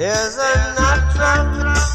is a natural.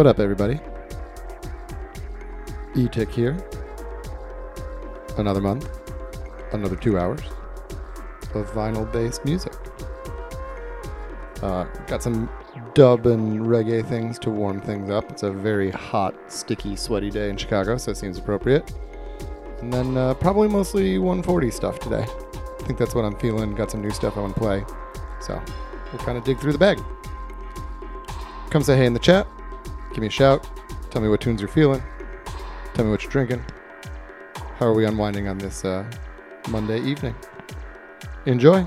What up, everybody? E-Tik here. Another month, another two hours of vinyl-based music. Uh, got some dub and reggae things to warm things up. It's a very hot, sticky, sweaty day in Chicago, so it seems appropriate. And then uh, probably mostly 140 stuff today. I think that's what I'm feeling. Got some new stuff I want to play. So we'll kind of dig through the bag. Come say hey in the chat. Give me a shout. Tell me what tunes you're feeling. Tell me what you're drinking. How are we unwinding on this uh, Monday evening? Enjoy.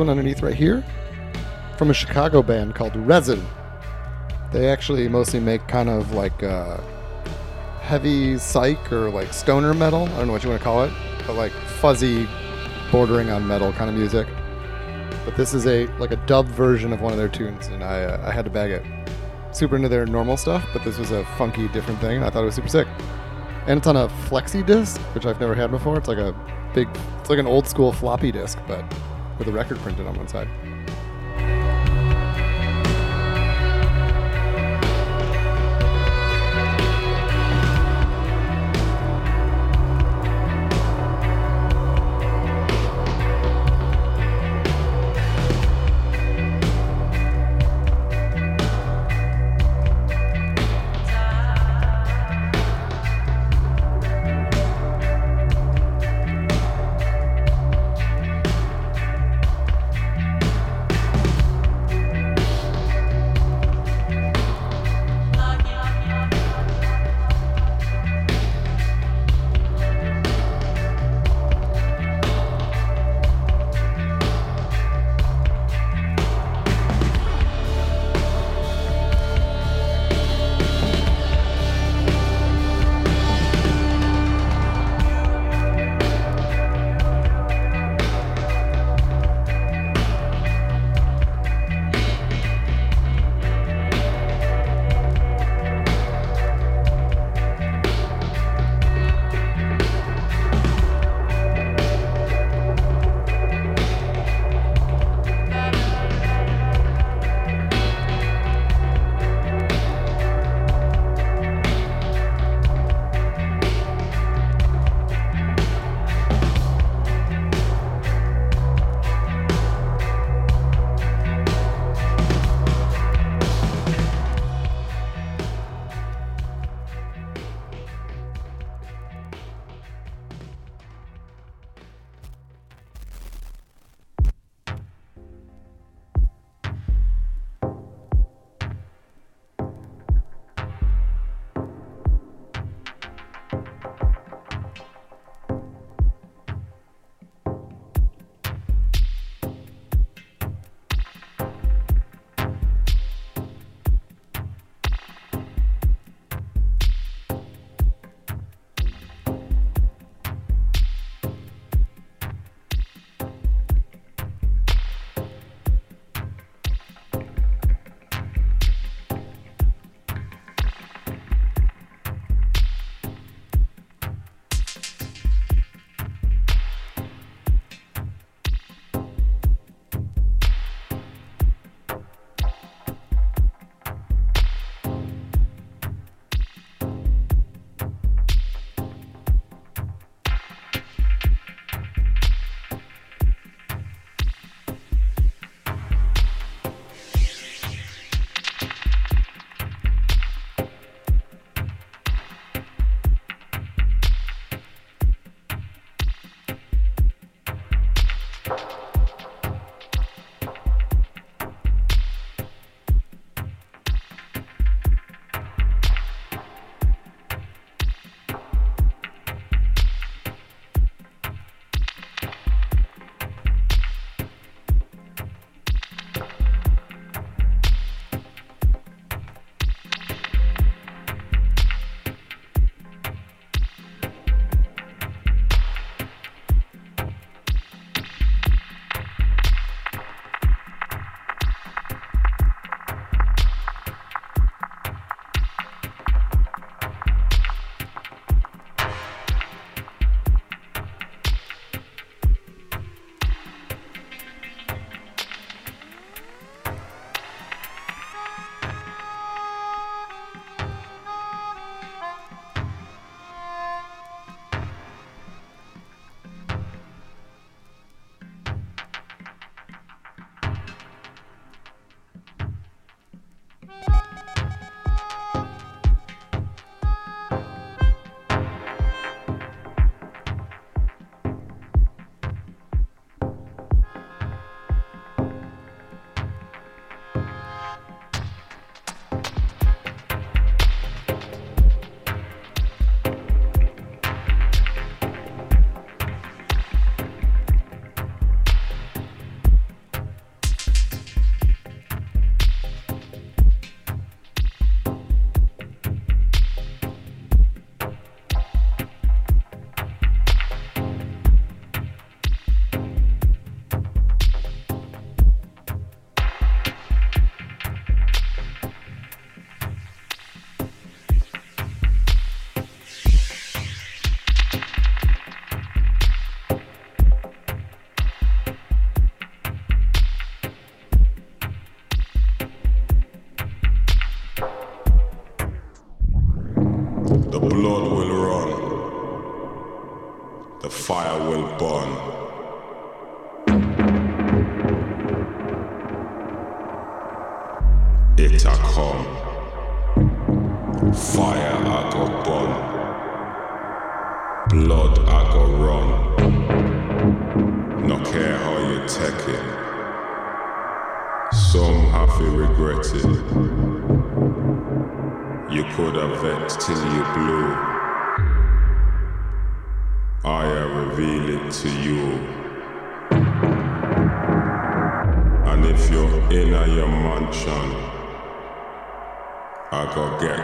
One underneath right here from a Chicago band called Resin. They actually mostly make kind of like uh, heavy psych or like stoner metal. I don't know what you want to call it, but like fuzzy, bordering on metal kind of music. But this is a like a dub version of one of their tunes, and I uh, I had to bag it. Super into their normal stuff, but this was a funky, different thing. I thought it was super sick. And it's on a flexi disc, which I've never had before. It's like a big, it's like an old school floppy disk, but with a record printed on one side.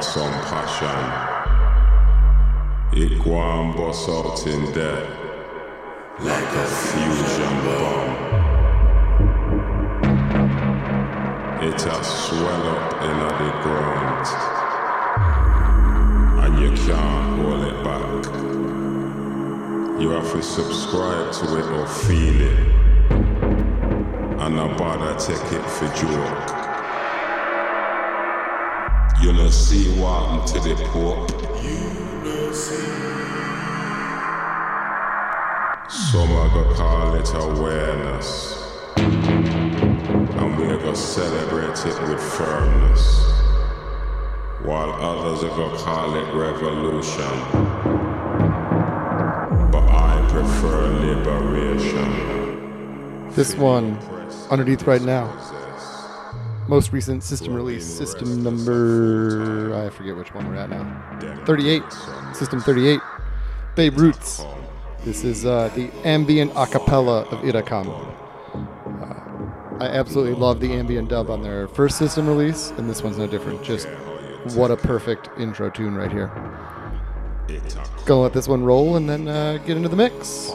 Some passion. And bust out in there like a fusion bomb. It has swell up in the ground, and you can't hold it back. You have to subscribe to it or feel it, and nobody take it for joke. You know see what to the Pope. You know see. Some are gonna call it awareness, and we're gonna celebrate it with firmness, while others are gonna call it revolution. But I prefer liberation. This one, underneath right now. Most recent system release, system number. I forget which one we're at now. 38. System 38. Babe Roots. This is uh, the ambient acapella of Irakam. Uh, I absolutely love the ambient dub on their first system release, and this one's no different. Just what a perfect intro tune right here. Gonna let this one roll and then uh, get into the mix.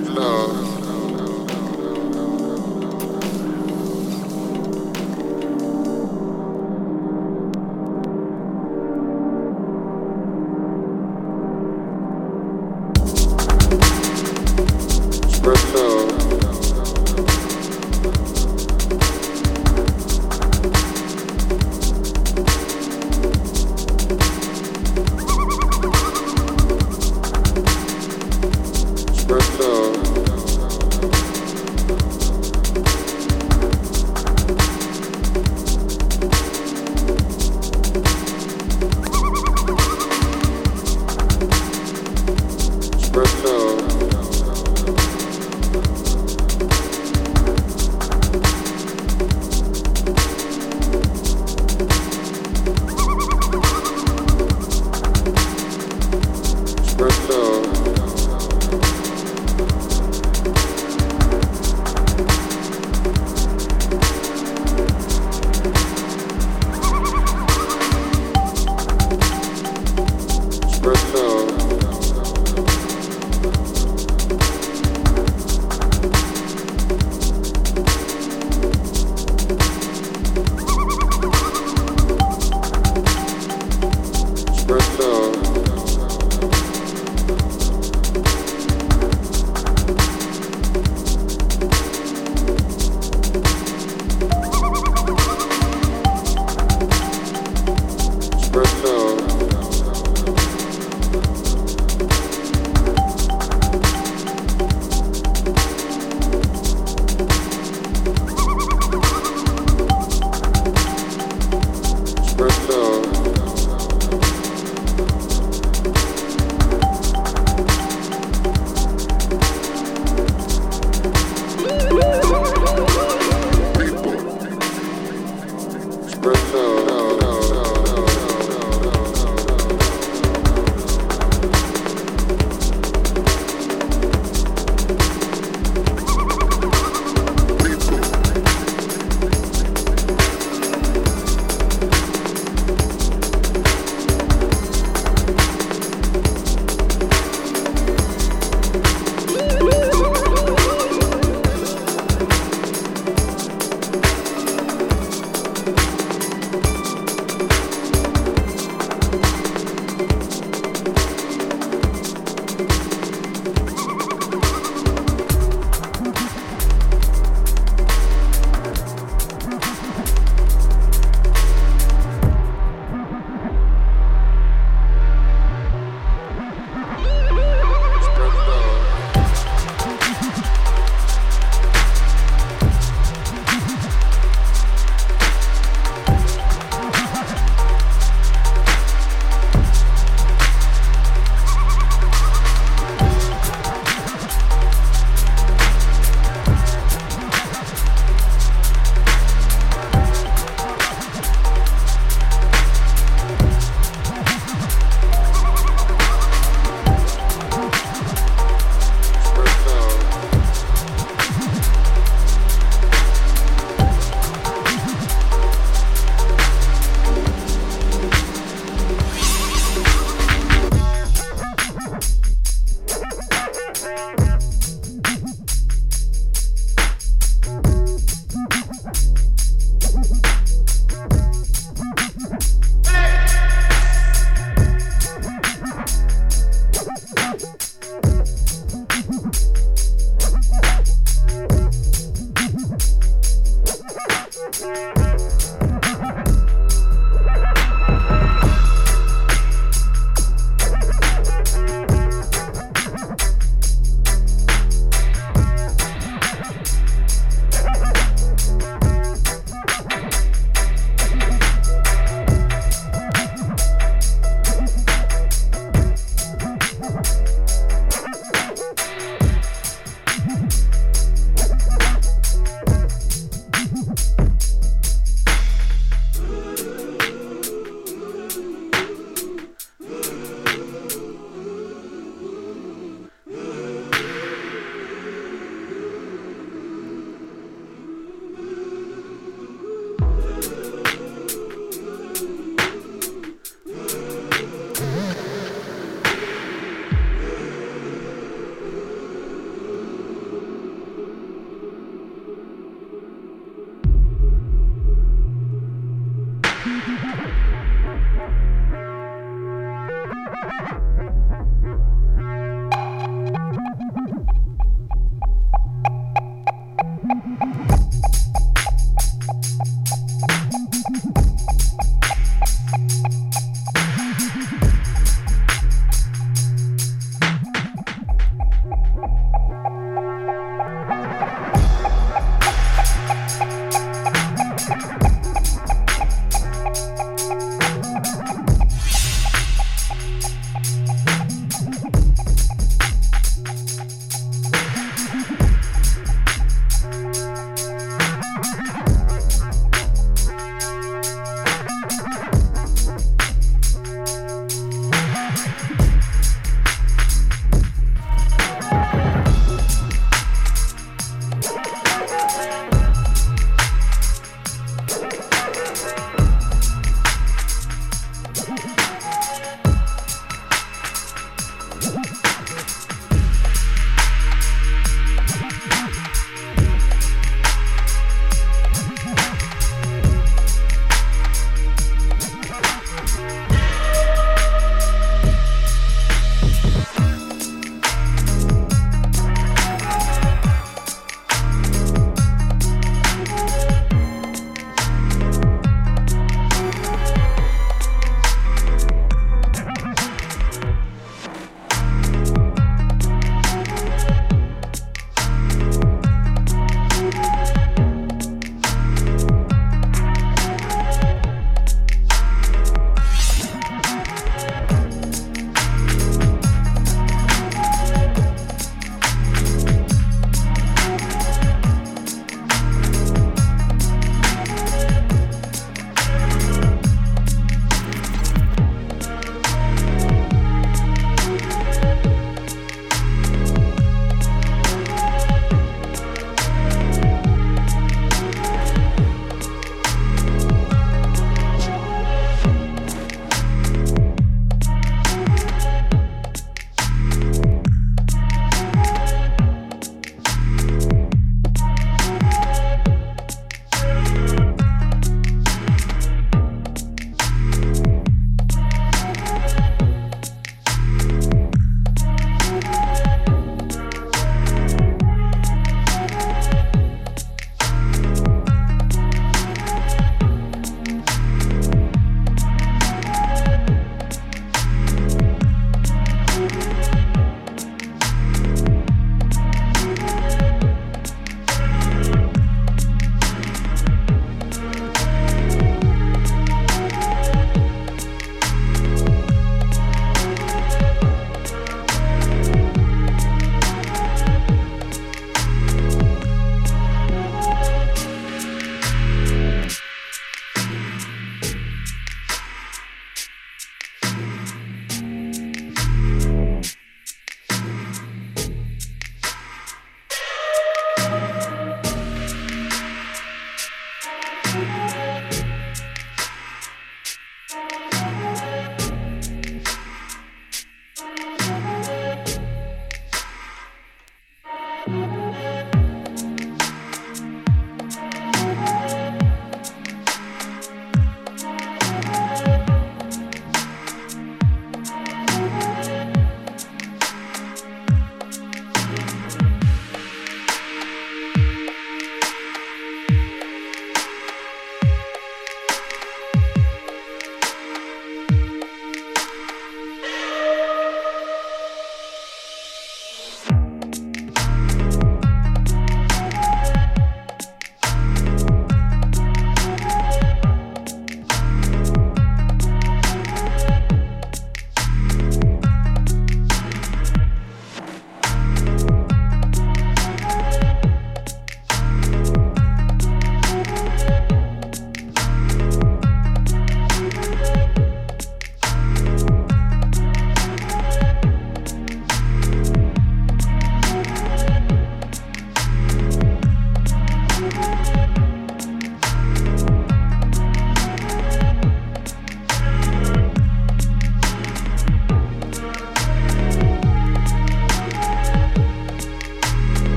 Love.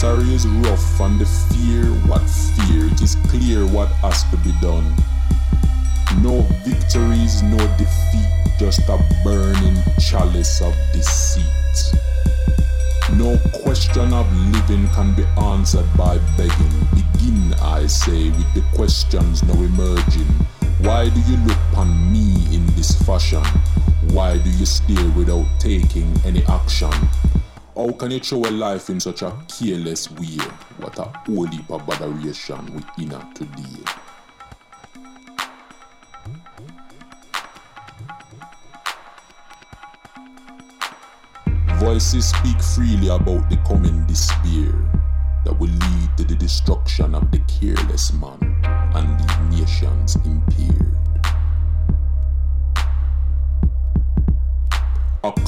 Territory is rough and the fear, what fear, it is clear what has to be done. No victories, no defeat, just a burning chalice of deceit. No question of living can be answered by begging. Begin, I say, with the questions now emerging. Why do you look upon me in this fashion? Why do you stare without taking any action? How can you throw a life in such a careless way? What a whole heap we in today. Voices speak freely about the coming despair that will lead to the destruction of the careless man and the nations impaired.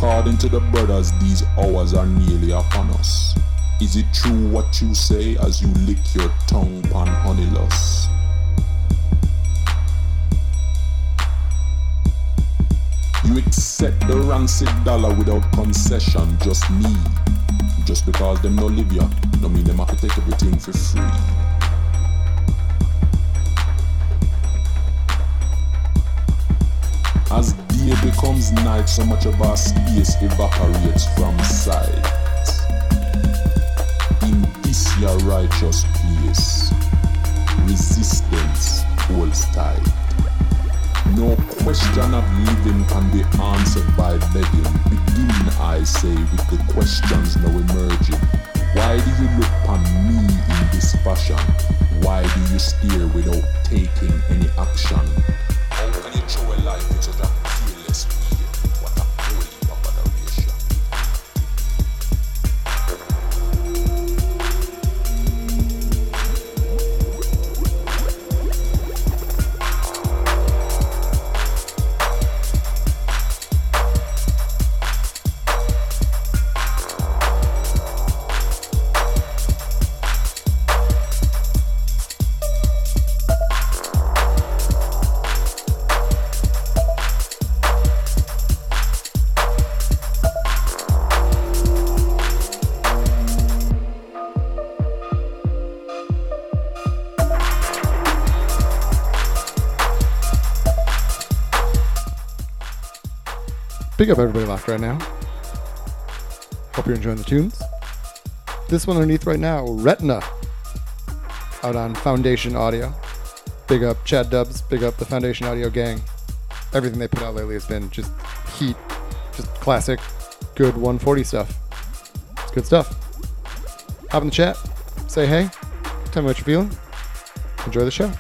According to the brothers, these hours are nearly upon us. Is it true what you say as you lick your tongue upon honeyless? You accept the rancid dollar without concession, just me. Just because them no live ya, no mean them have to take everything for free. Day becomes night, so much of our space evaporates from sight. In this your righteous place, resistance holds tight. No question of living can be answered by begging. Begin, I say, with the questions now emerging. Why do you look upon me in this fashion? Why do you stare without taking any action? How can you throw a life in such Big up everybody left right now. Hope you're enjoying the tunes. This one underneath right now, Retina, out on Foundation Audio. Big up Chad Dubz, big up the Foundation Audio gang. Everything they put out lately has been just heat, just classic, good 140 stuff. It's good stuff. Hop in the chat, say hey, tell me what you're feeling. Enjoy the show.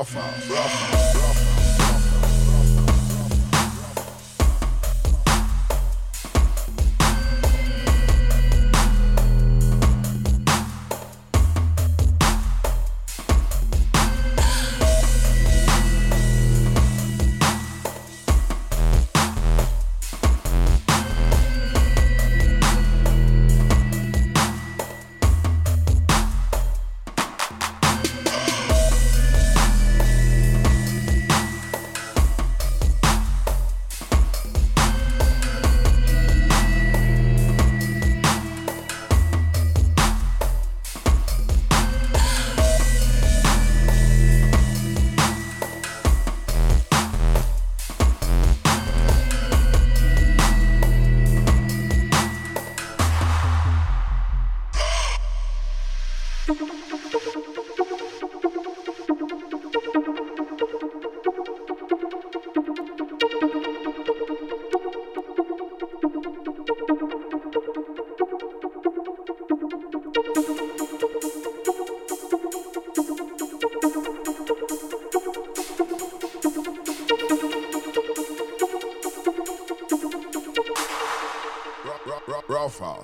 Rough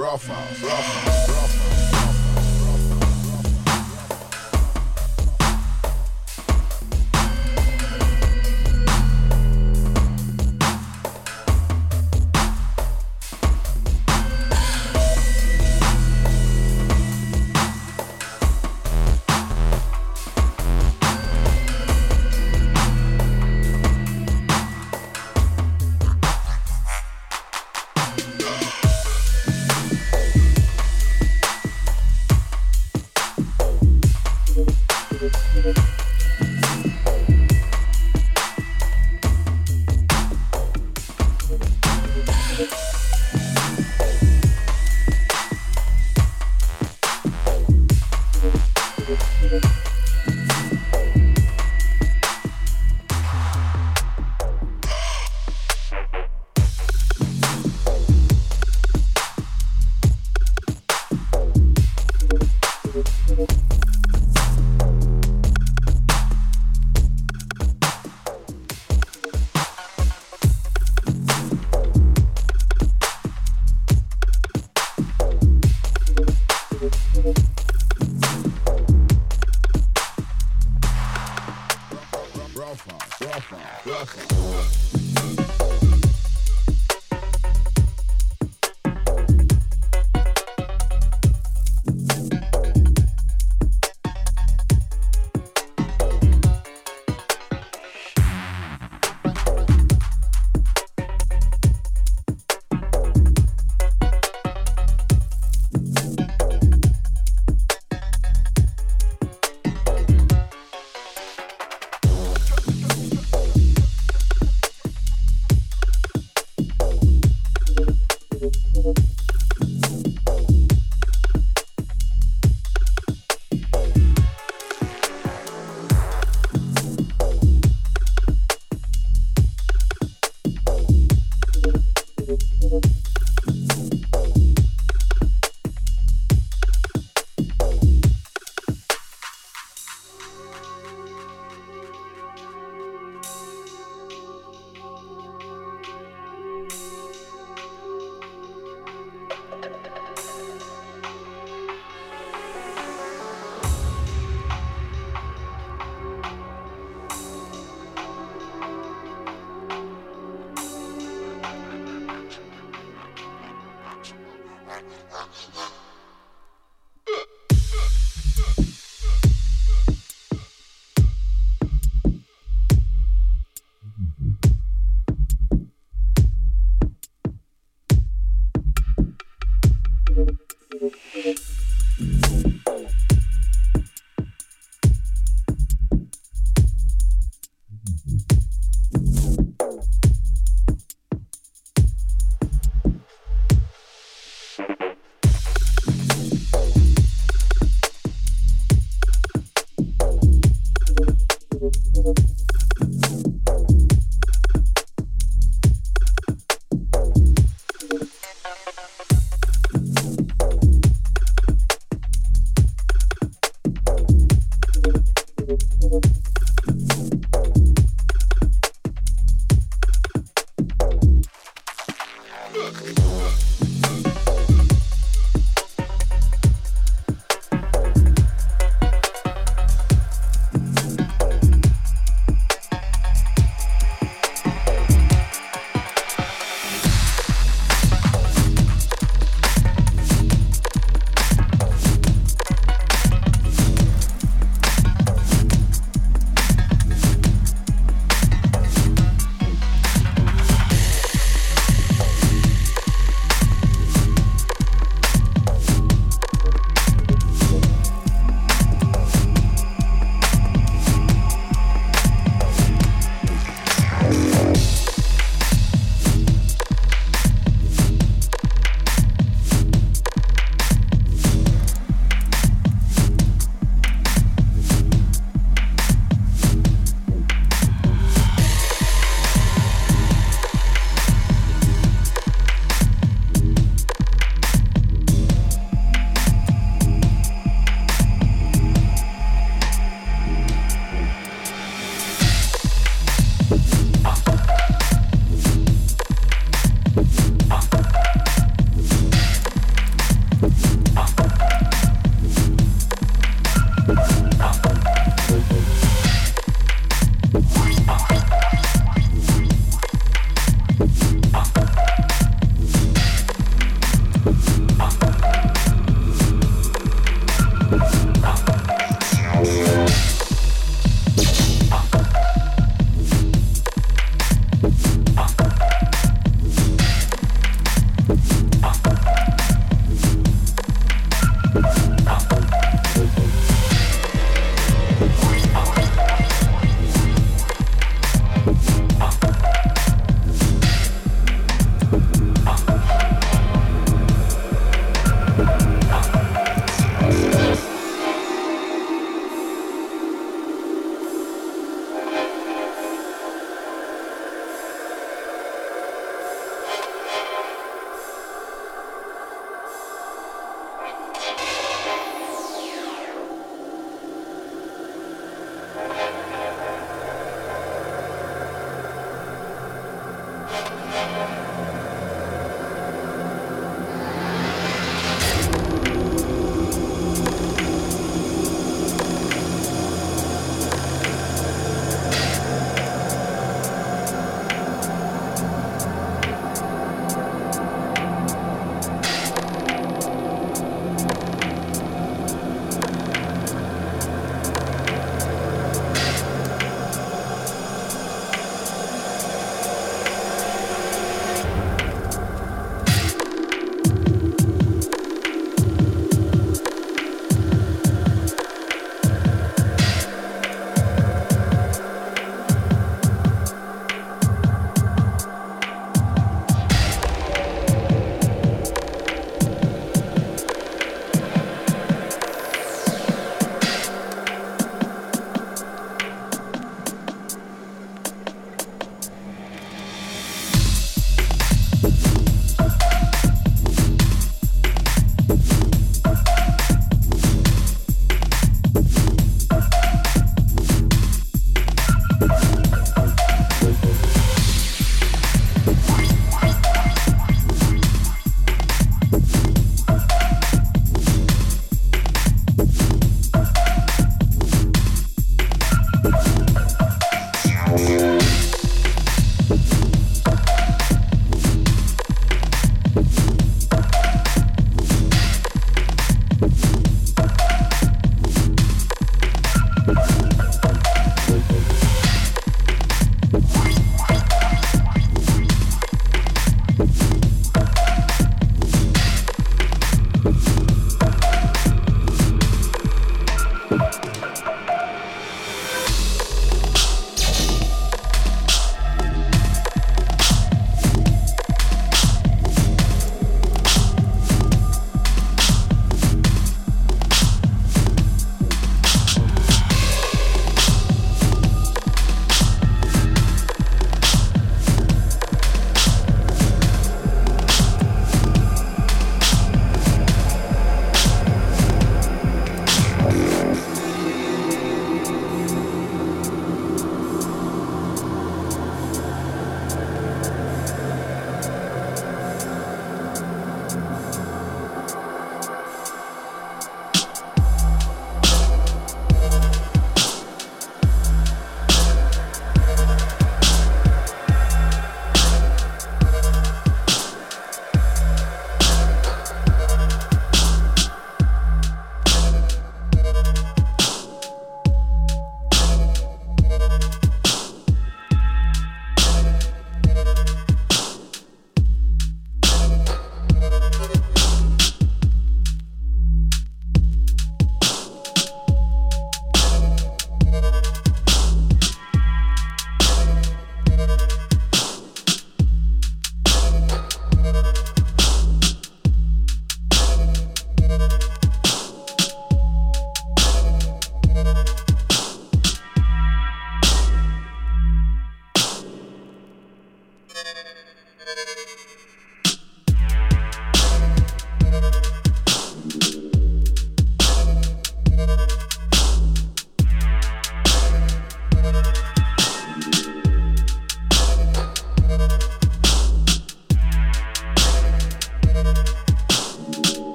rough house,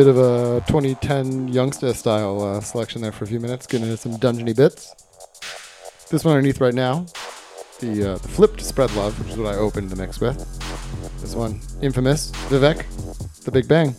Bit of a 2010 youngster style uh, selection there for a few minutes, getting into some dungeony bits. This one underneath right now, the uh, the flipped spread love, which is what I opened the mix with. This one, infamous Vivek, the Big Bang.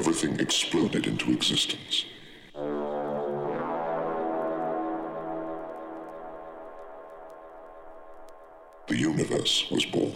Everything exploded into existence. The universe was born.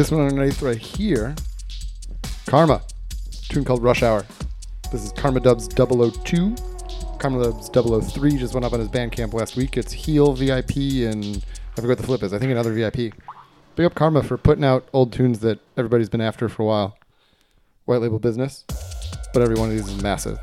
This one underneath right here, Karma, tune called Rush Hour. This is Karma Dubs 002. Karma Dubs 003 just went up on his Bandcamp last week. It's Heal VIP and I forget what the flip is. I think another VIP. Big up Karma for putting out old tunes that everybody's been after for a while. White label business, but every one of these is massive.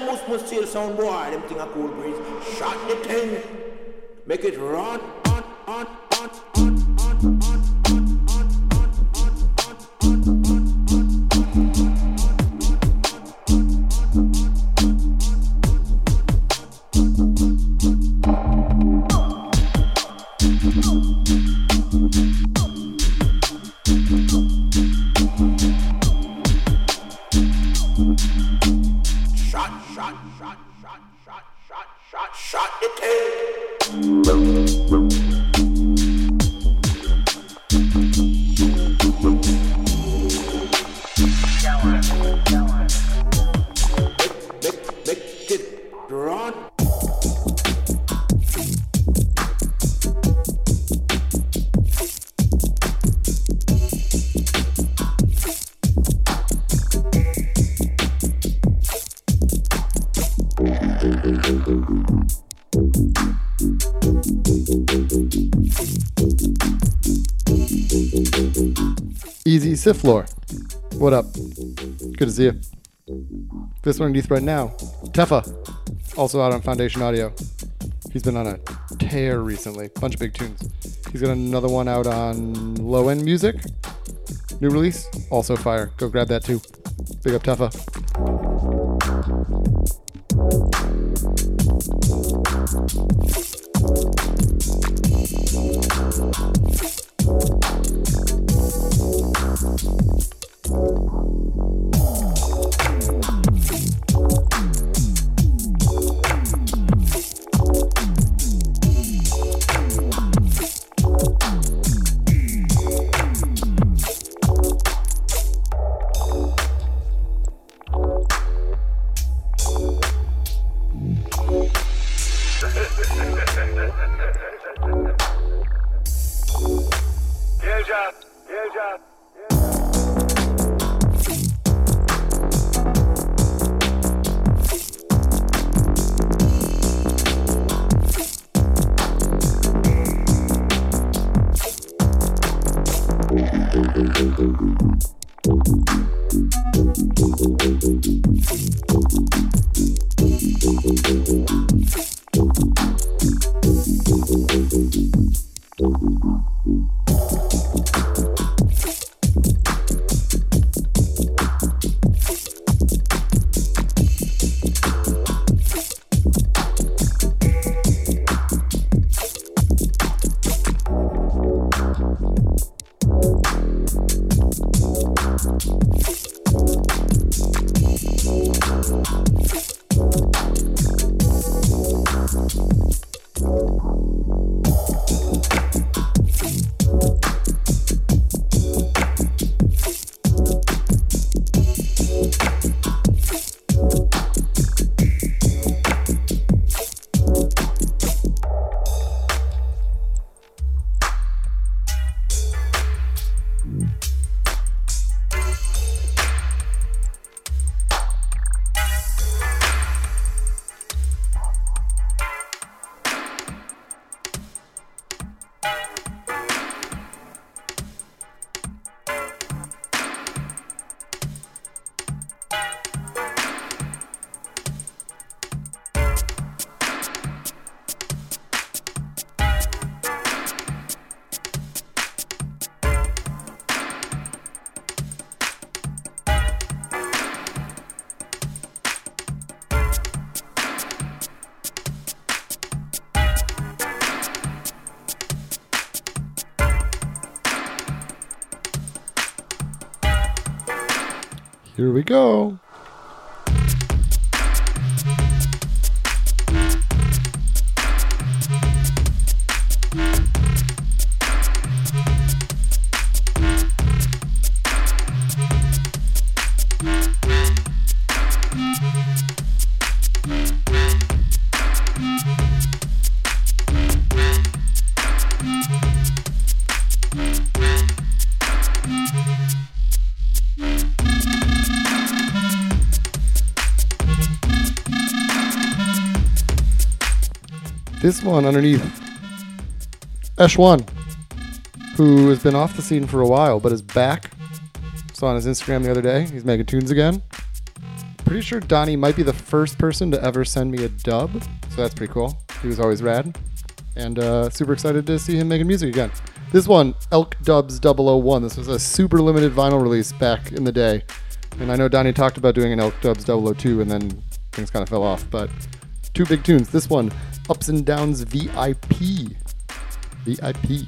A must must steal sound boy, them thing a cool breeze. Shot the thing, make it run, on, on, Siflor. What up? Good to see you. This one underneath right now. Tefa. Also out on Foundation Audio. He's been on a tear recently. Bunch of big tunes. He's got another one out on Low End Music. New release. Also fire. Go grab that too. Big up Tefa. Here we go. This one underneath Esh1, who has been off the scene for a while but is back. Saw on his Instagram the other day. He's making tunes again. pretty sure Donnie might be the first person to ever send me a dub, so that's pretty cool. He was always rad, and uh, super excited to see him making music again. This one, Elk Dubs 001. This was a super limited vinyl release back in the day, and I know Donnie talked about doing an Elk Dubs 002, and then things kind of fell off. But two big tunes. This one, Ups and Downs VIP. VIP.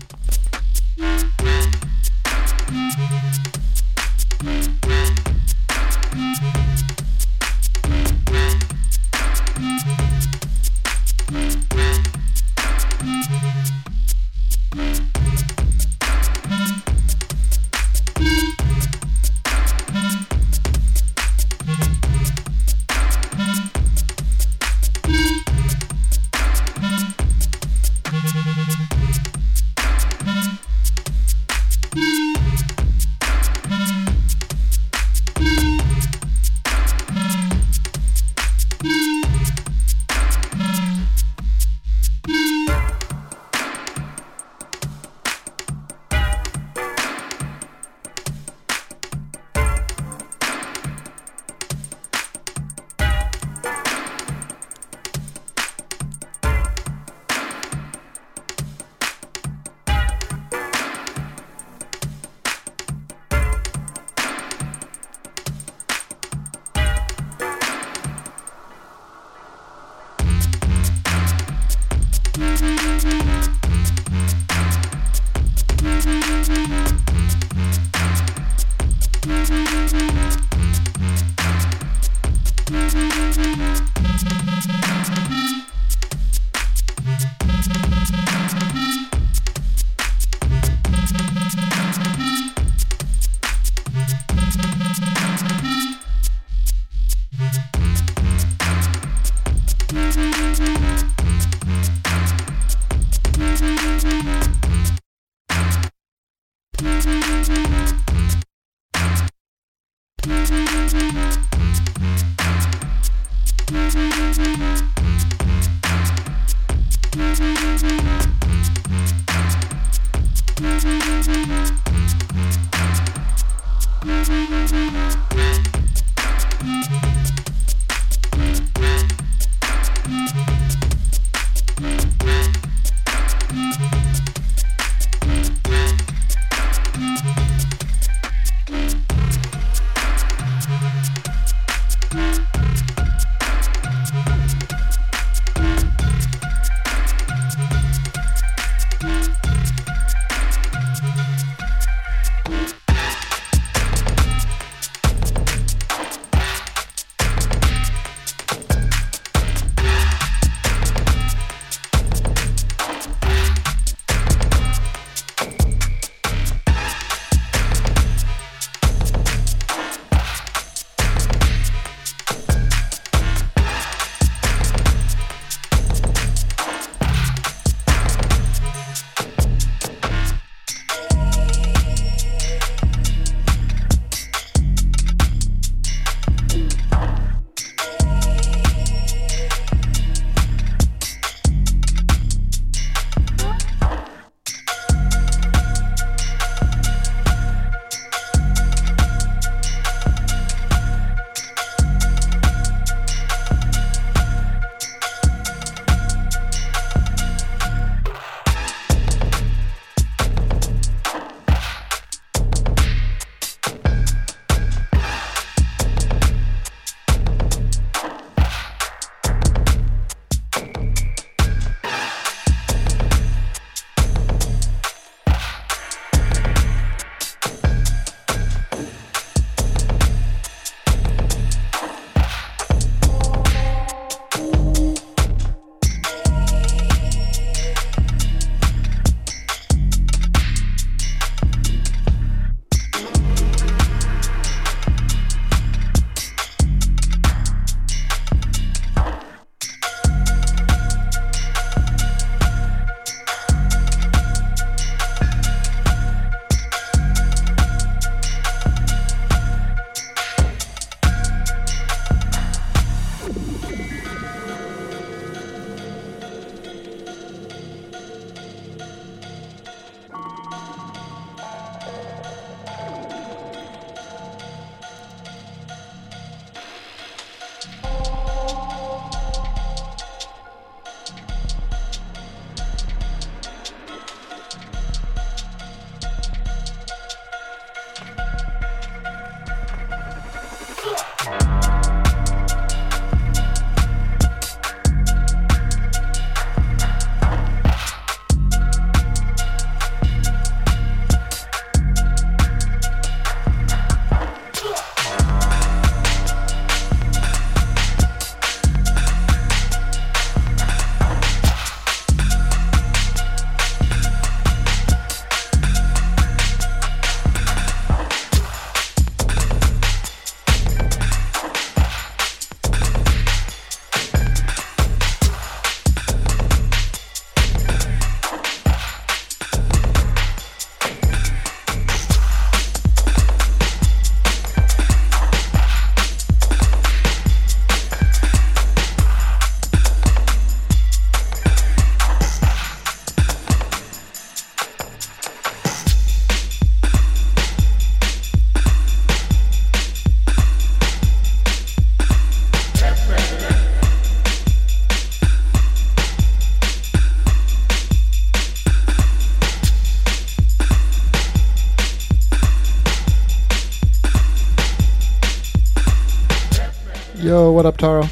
Yo, what up, Taro?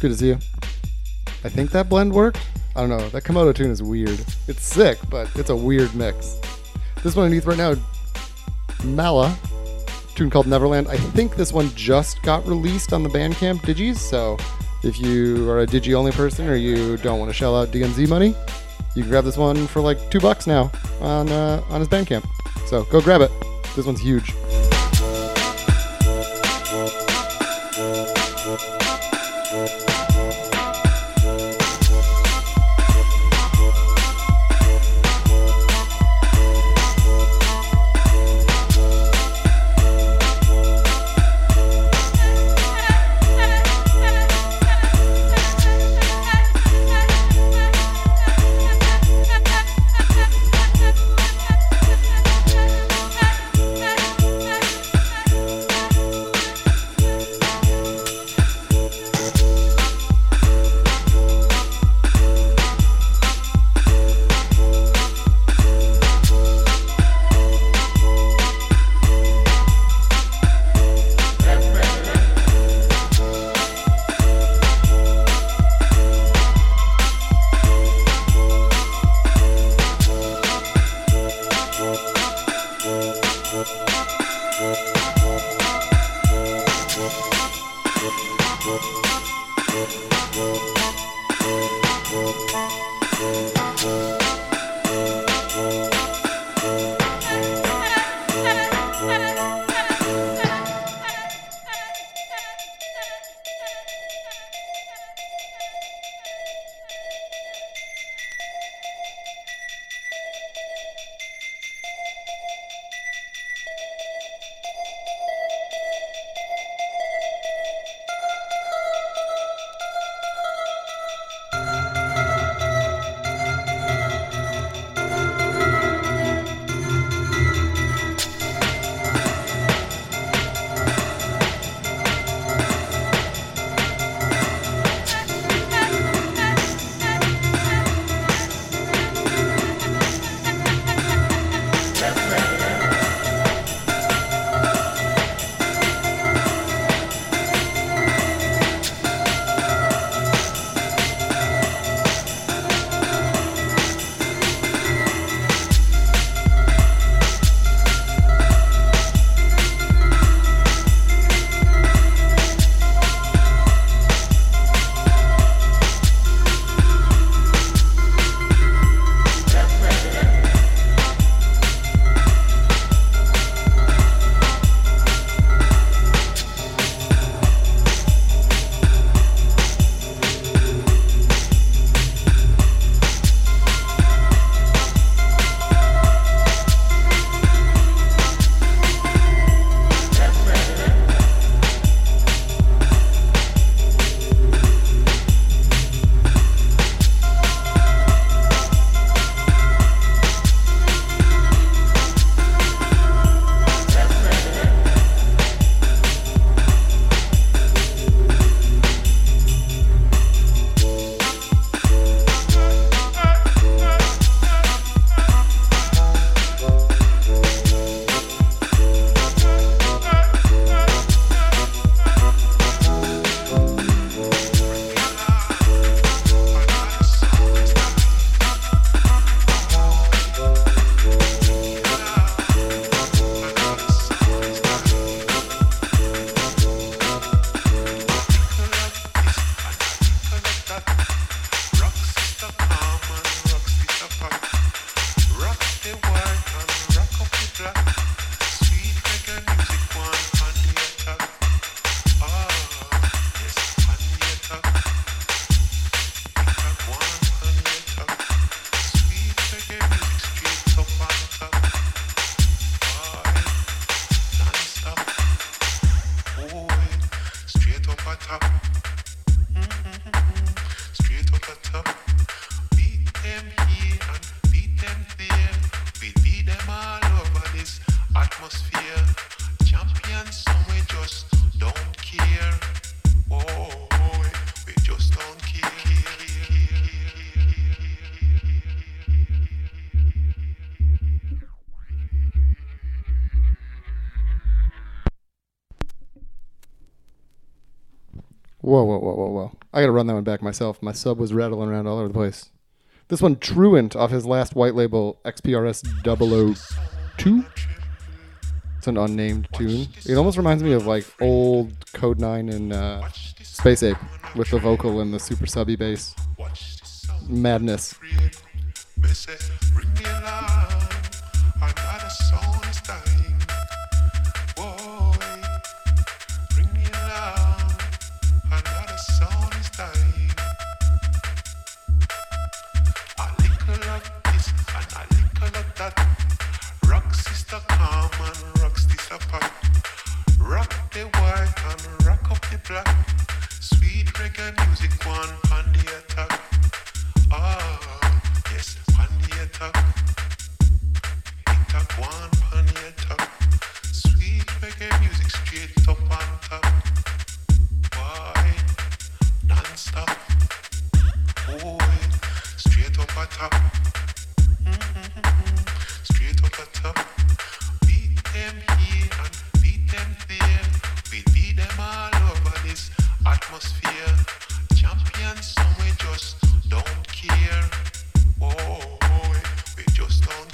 Good to see you. I think that blend worked. I don't know. That Komodo tune is weird. It's sick, but it's a weird mix. This one underneath right now, Mala, tune called Neverland. I think this one just got released on the Bandcamp Digis, so if you are a Digi only person or you don't want to shell out DMZ money, you can grab this one for like two bucks now on uh, on his Bandcamp. So go grab it. This one's huge. One back myself. My sub was rattling around all over the place. This one, Truant, off his last white label, XPRS 002. It's an unnamed tune. It almost reminds me of like old Kode9 and uh, Spaceape with the vocal and the super subby bass. Madness. Black. Sweet reggae music one on the attack. Ah, yes, on the attack. Attack one on the attack. Sweet reggae music straight up on top. Why? Non-stop. Oh, straight up on top. Straight up on top. Beat them here and beat them there. We them all over this atmosphere. Champions, some we just don't care. Oh, oh we just don't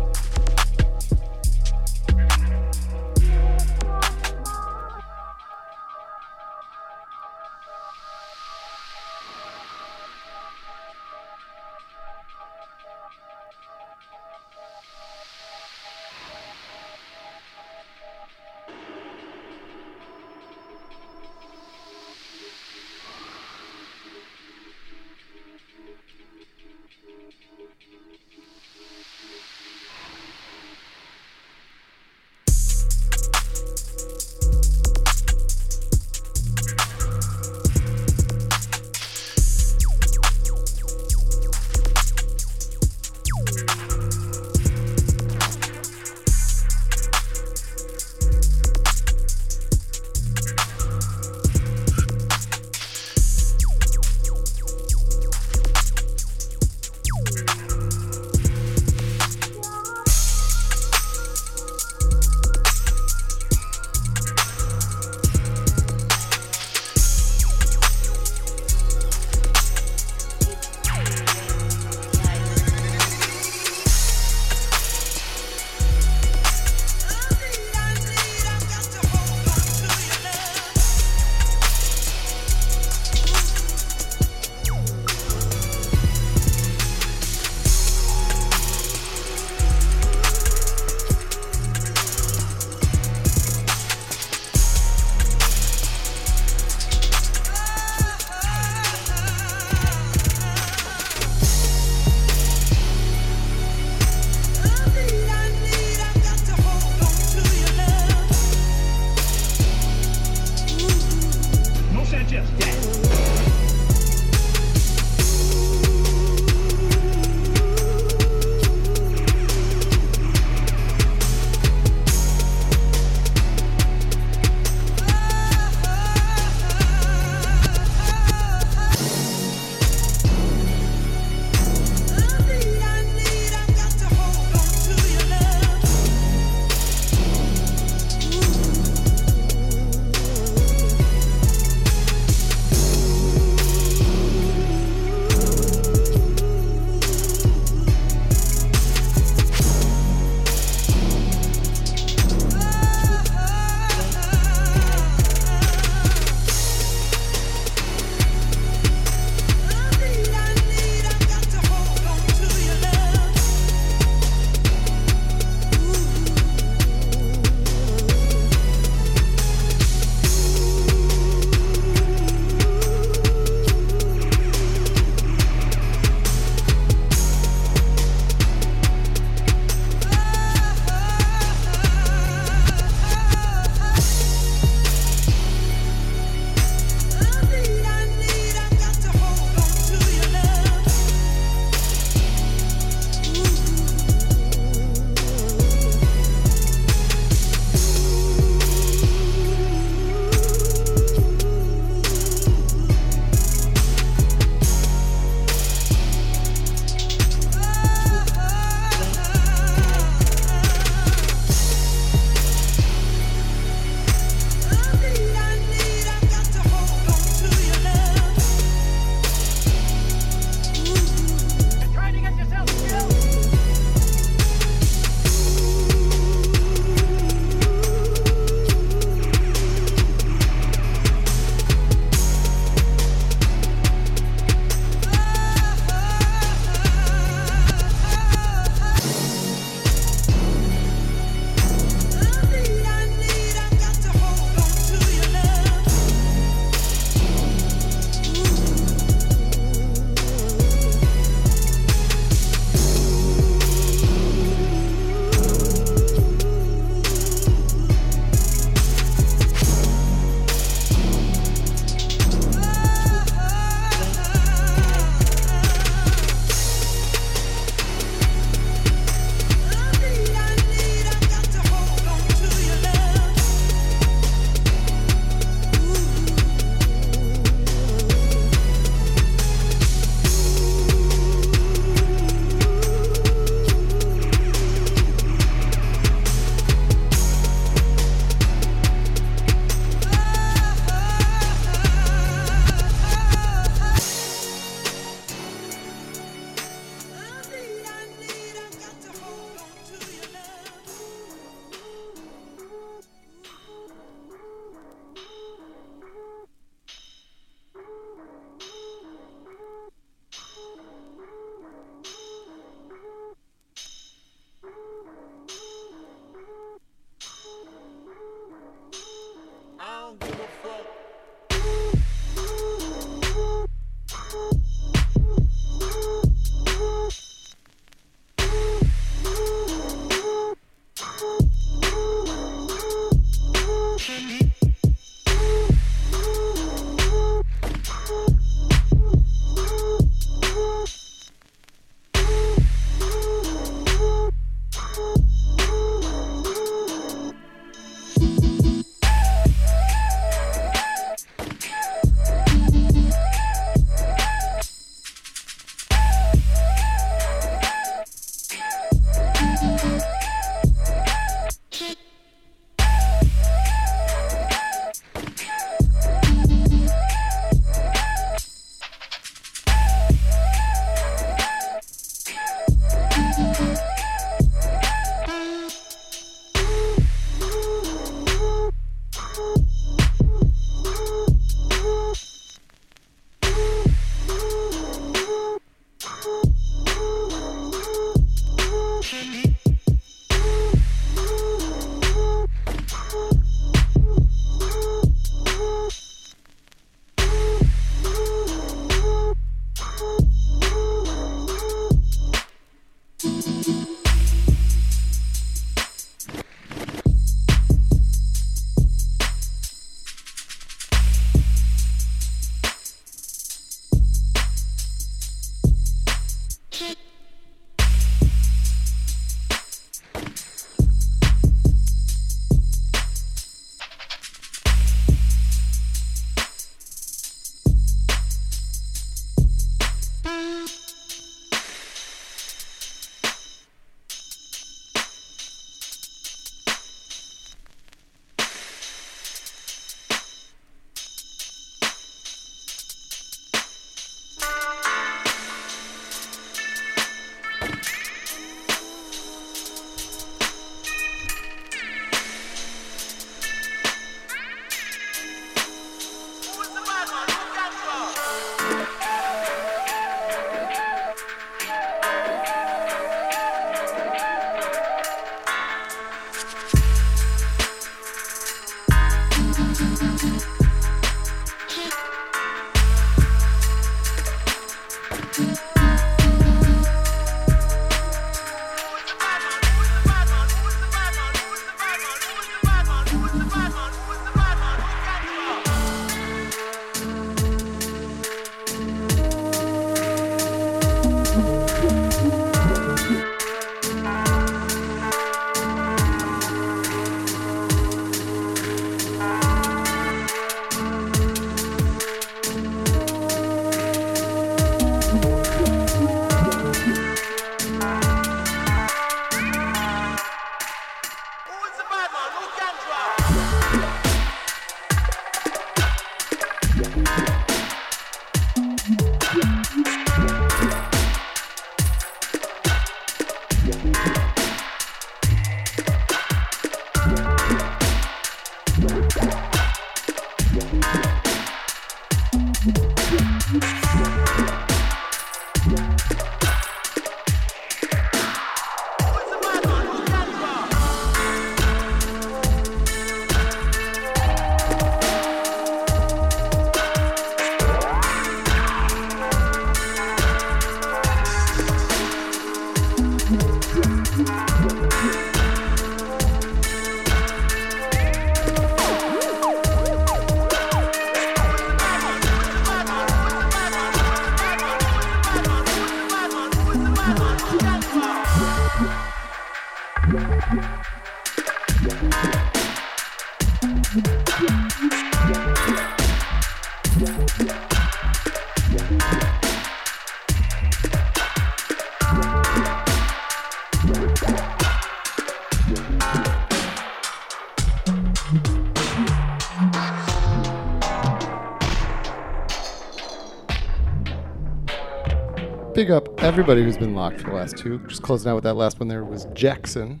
everybody who's been locked for the last two. Just closing out with that last one there was Jackson.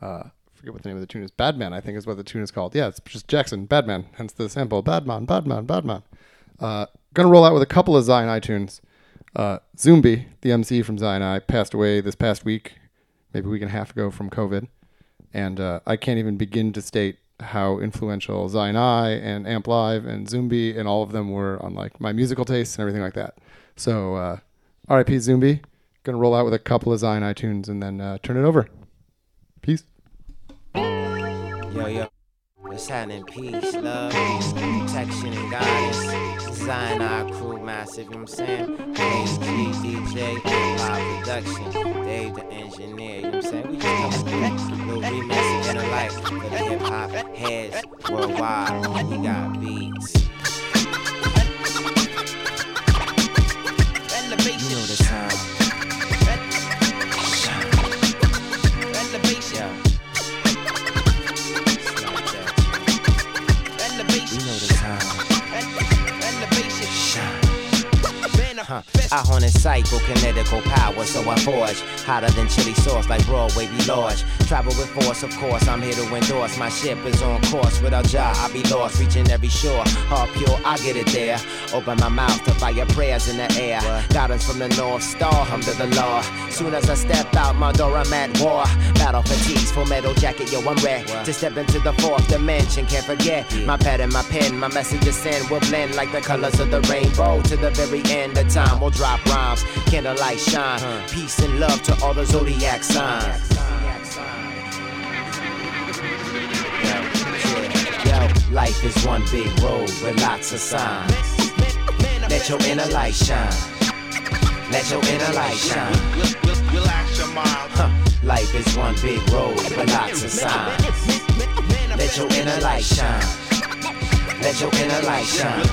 Uh, forget what the name of the tune is. Badman, I think, is what the tune is called. Yeah, it's just Jackson, Badman, hence the sample. Badman, Badman, Badman. Uh, gonna roll out with a couple of Zion I tunes. Uh, Zumbi, the MC from Zion I, passed away this past week, maybe a week and a half ago from COVID. And uh, I can't even begin to state how influential Zion I and Amp Live and Zumbi and all of them were on like my musical tastes and everything like that. So uh, RIP Zumbi. Gonna roll out with a couple of Zion I tunes and then uh, turn it over. Peace. Yo, yo. What's happening? Peace, love, protection, and guidance. Design our crew massive, you know what I'm saying? AG, DJ, live production. Dave, the engineer, you know what I'm saying? We just coming back. Little remix in the light for the hip hop heads worldwide. We got beats. The time. Huh. I harness psychokinetical power, so I forge hotter than chili sauce, like Broadway be large. Travel with force, of course. I'm here to endorse. My ship is on course. Without Jah, I'll be lost, reaching every shore. Heart pure, I get it there. Open my mouth to fire prayers in the air. Guidance from the North Star, under the law. Soon as I step out my door, I'm at war. Battle fatigues, full metal jacket, yo, I'm ready to step into the fourth dimension. Can't forget my pad and my pen, my messages send will blend like the colors of the rainbow. To the very end of time, we'll drop rhymes, candlelight shine. Peace and love to all the zodiac signs. Life is one big road with lots of signs. Let your inner light shine. Let your inner light shine. Huh. Life is one big road with lots of signs. Let your inner light shine. Let your inner light shine.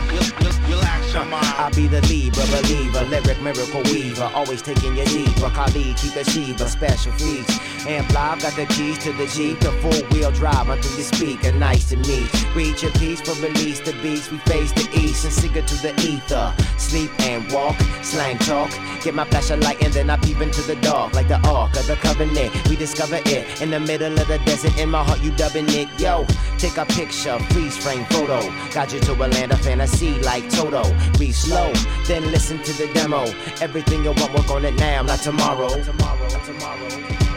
I'll be the Libra believer, lyric miracle weaver, always taking your deeper. Khalid, keep the Shiva, special feats. And I've got the keys to the Jeep, the four wheel drive until you speak. And nice to meet. Reach your peace for release the beast. We face the east and sing it to the ether. Sleep and walk, slang talk. Get my flashlight and then I peep into the dark like the Ark of the Covenant. We discover it in the middle of the desert. In my heart, you dubbing it. Yo, take a picture, freeze frame photo. Got you to a land of fantasy like Toto. Be slow, then listen to the demo. Everything you want, work on it now, not tomorrow. Tomorrow, tomorrow.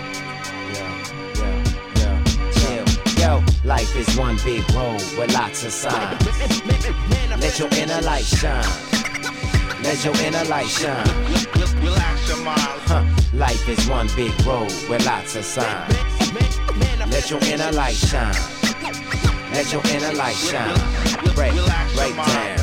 Yo, life is one big road with lots of signs. Let your inner light shine. Let your inner light shine. Relax your Huh. Life is one big road with lots of signs. Let your inner light shine. Let your inner light shine. Break, break down.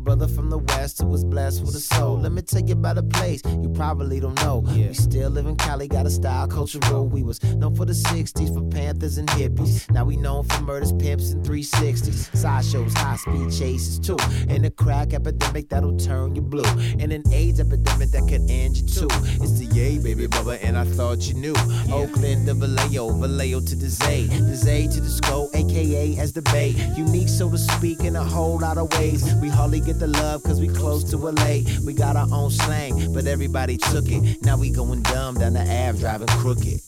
Brother from the west who was blessed with a soul. Let me tell you about a place you probably don't know. We still live in Cali, got a style cultural. We was known for the 60s, for Panthers and hippies. Now we known for murders, pimps, and 360s. Sideshows, high speed chases too. And a crack epidemic that'll turn you blue. And an AIDS epidemic that could end you too. It's the yay, baby bubba, and I thought you knew. Oakland to Vallejo, Vallejo to the Zay. The Zay to the Sco, aka as the Bay. Unique, so to speak, in a whole lot of ways. We hardly get the love cause we close to LA. We got our own slang, but everybody took it. Now we going dumb down the Ave, driving crooked.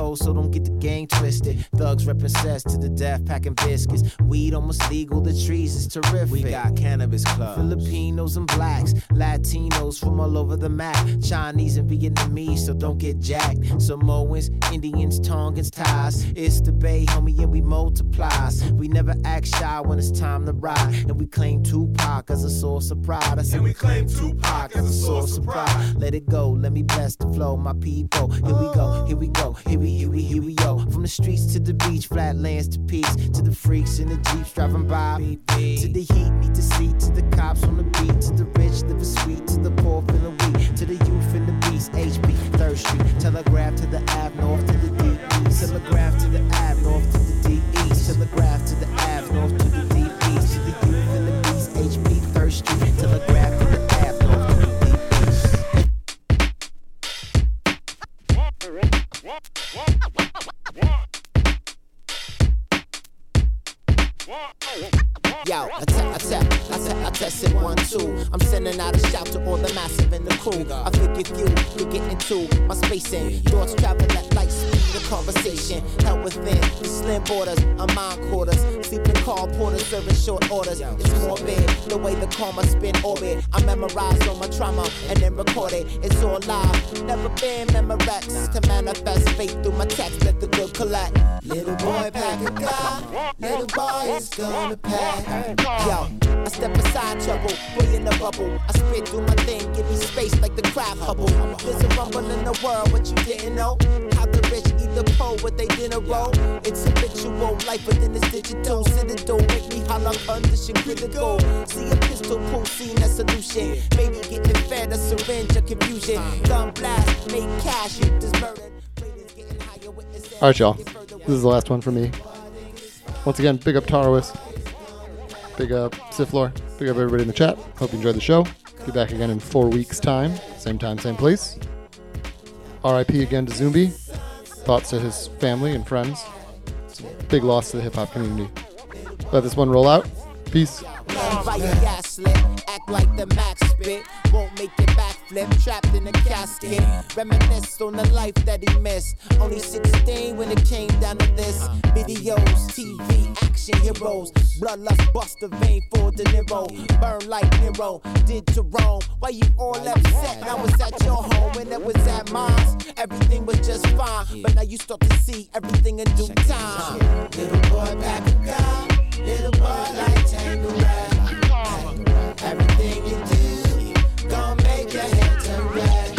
Code, so don't get the gang twisted. Thugs reppin' cess to the death, packing biscuits. Weed almost legal, the trees is terrific. We got cannabis clubs. Filipinos and blacks, Latinos from all over the map, Chinese and Vietnamese, so don't get jacked. Samoans, Indians, Tongans, ties. It's the Bay, homie, and we multiplies. We never act shy when it's time to ride, and we claim Tupac as a source of pride. I said we claim Tupac as a source of pride. Let it go, let me bless the flow, my people. Here we go, here we go, here we, here we, here we go. From the streets to the beach, flatlands to peaks, to the freaks in the jeeps driving by. To the heat, need to see, to the cops on the beat, to the rich living sweet, to the poor feeling weak, to the youth in the beast, HB, Third Street, Telegraph to the Ave North borders of mind quarters. Sleeping car porters serving short orders. It's morbid the way the karma spin orbit. I memorize all my trauma and then record it. It's all live. Never been memorex to manifest faith through my text. Let the good collect. Little boy pack a guy. Little boy is gonna pack. Yo, I step aside trouble, boy in the bubble. I spit through my thing, give me space like the crab hubble. There's a rumble in the world, what you didn't know? How the the poor, what they didn't roll. It's habitual life, then it's digital. Citadel, make me holler, condition critical. See a pistol pull, seen a solution. Baby getting fed, a syringe of confusion. Gun blast, make cash, hit this burden. Ratings getting higher, witness All right, y'all. This is the last one for me. Once again, big up Tarwis. Big up Siflor. Big up everybody in the chat. Hope you enjoyed the show. Be back again in four weeks' time. Same time, same place. RIP again to Zumbi. Thoughts to his family and friends. It's a big loss to the hip hop community. Let this one roll out. Peace. Act like the max spit. Won't make it backflip, trapped in a casket. Reminisce on the life that he missed. Only 16 when it came down to this. Videos, TV, action heroes. Bloodlust bust the vein for. Burn like Nero, did to Rome. Why you all upset? I was at your home and it was at mine. Everything was just fine, but now you start to see everything in due time. Little boy. Little like rap. Everything you do, make your head turn red.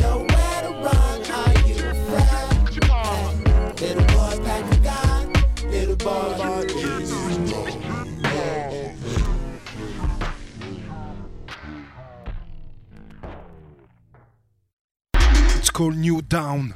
Nowhere to run, are you? Little boy, pack a gun. Little boy, It's called New Down.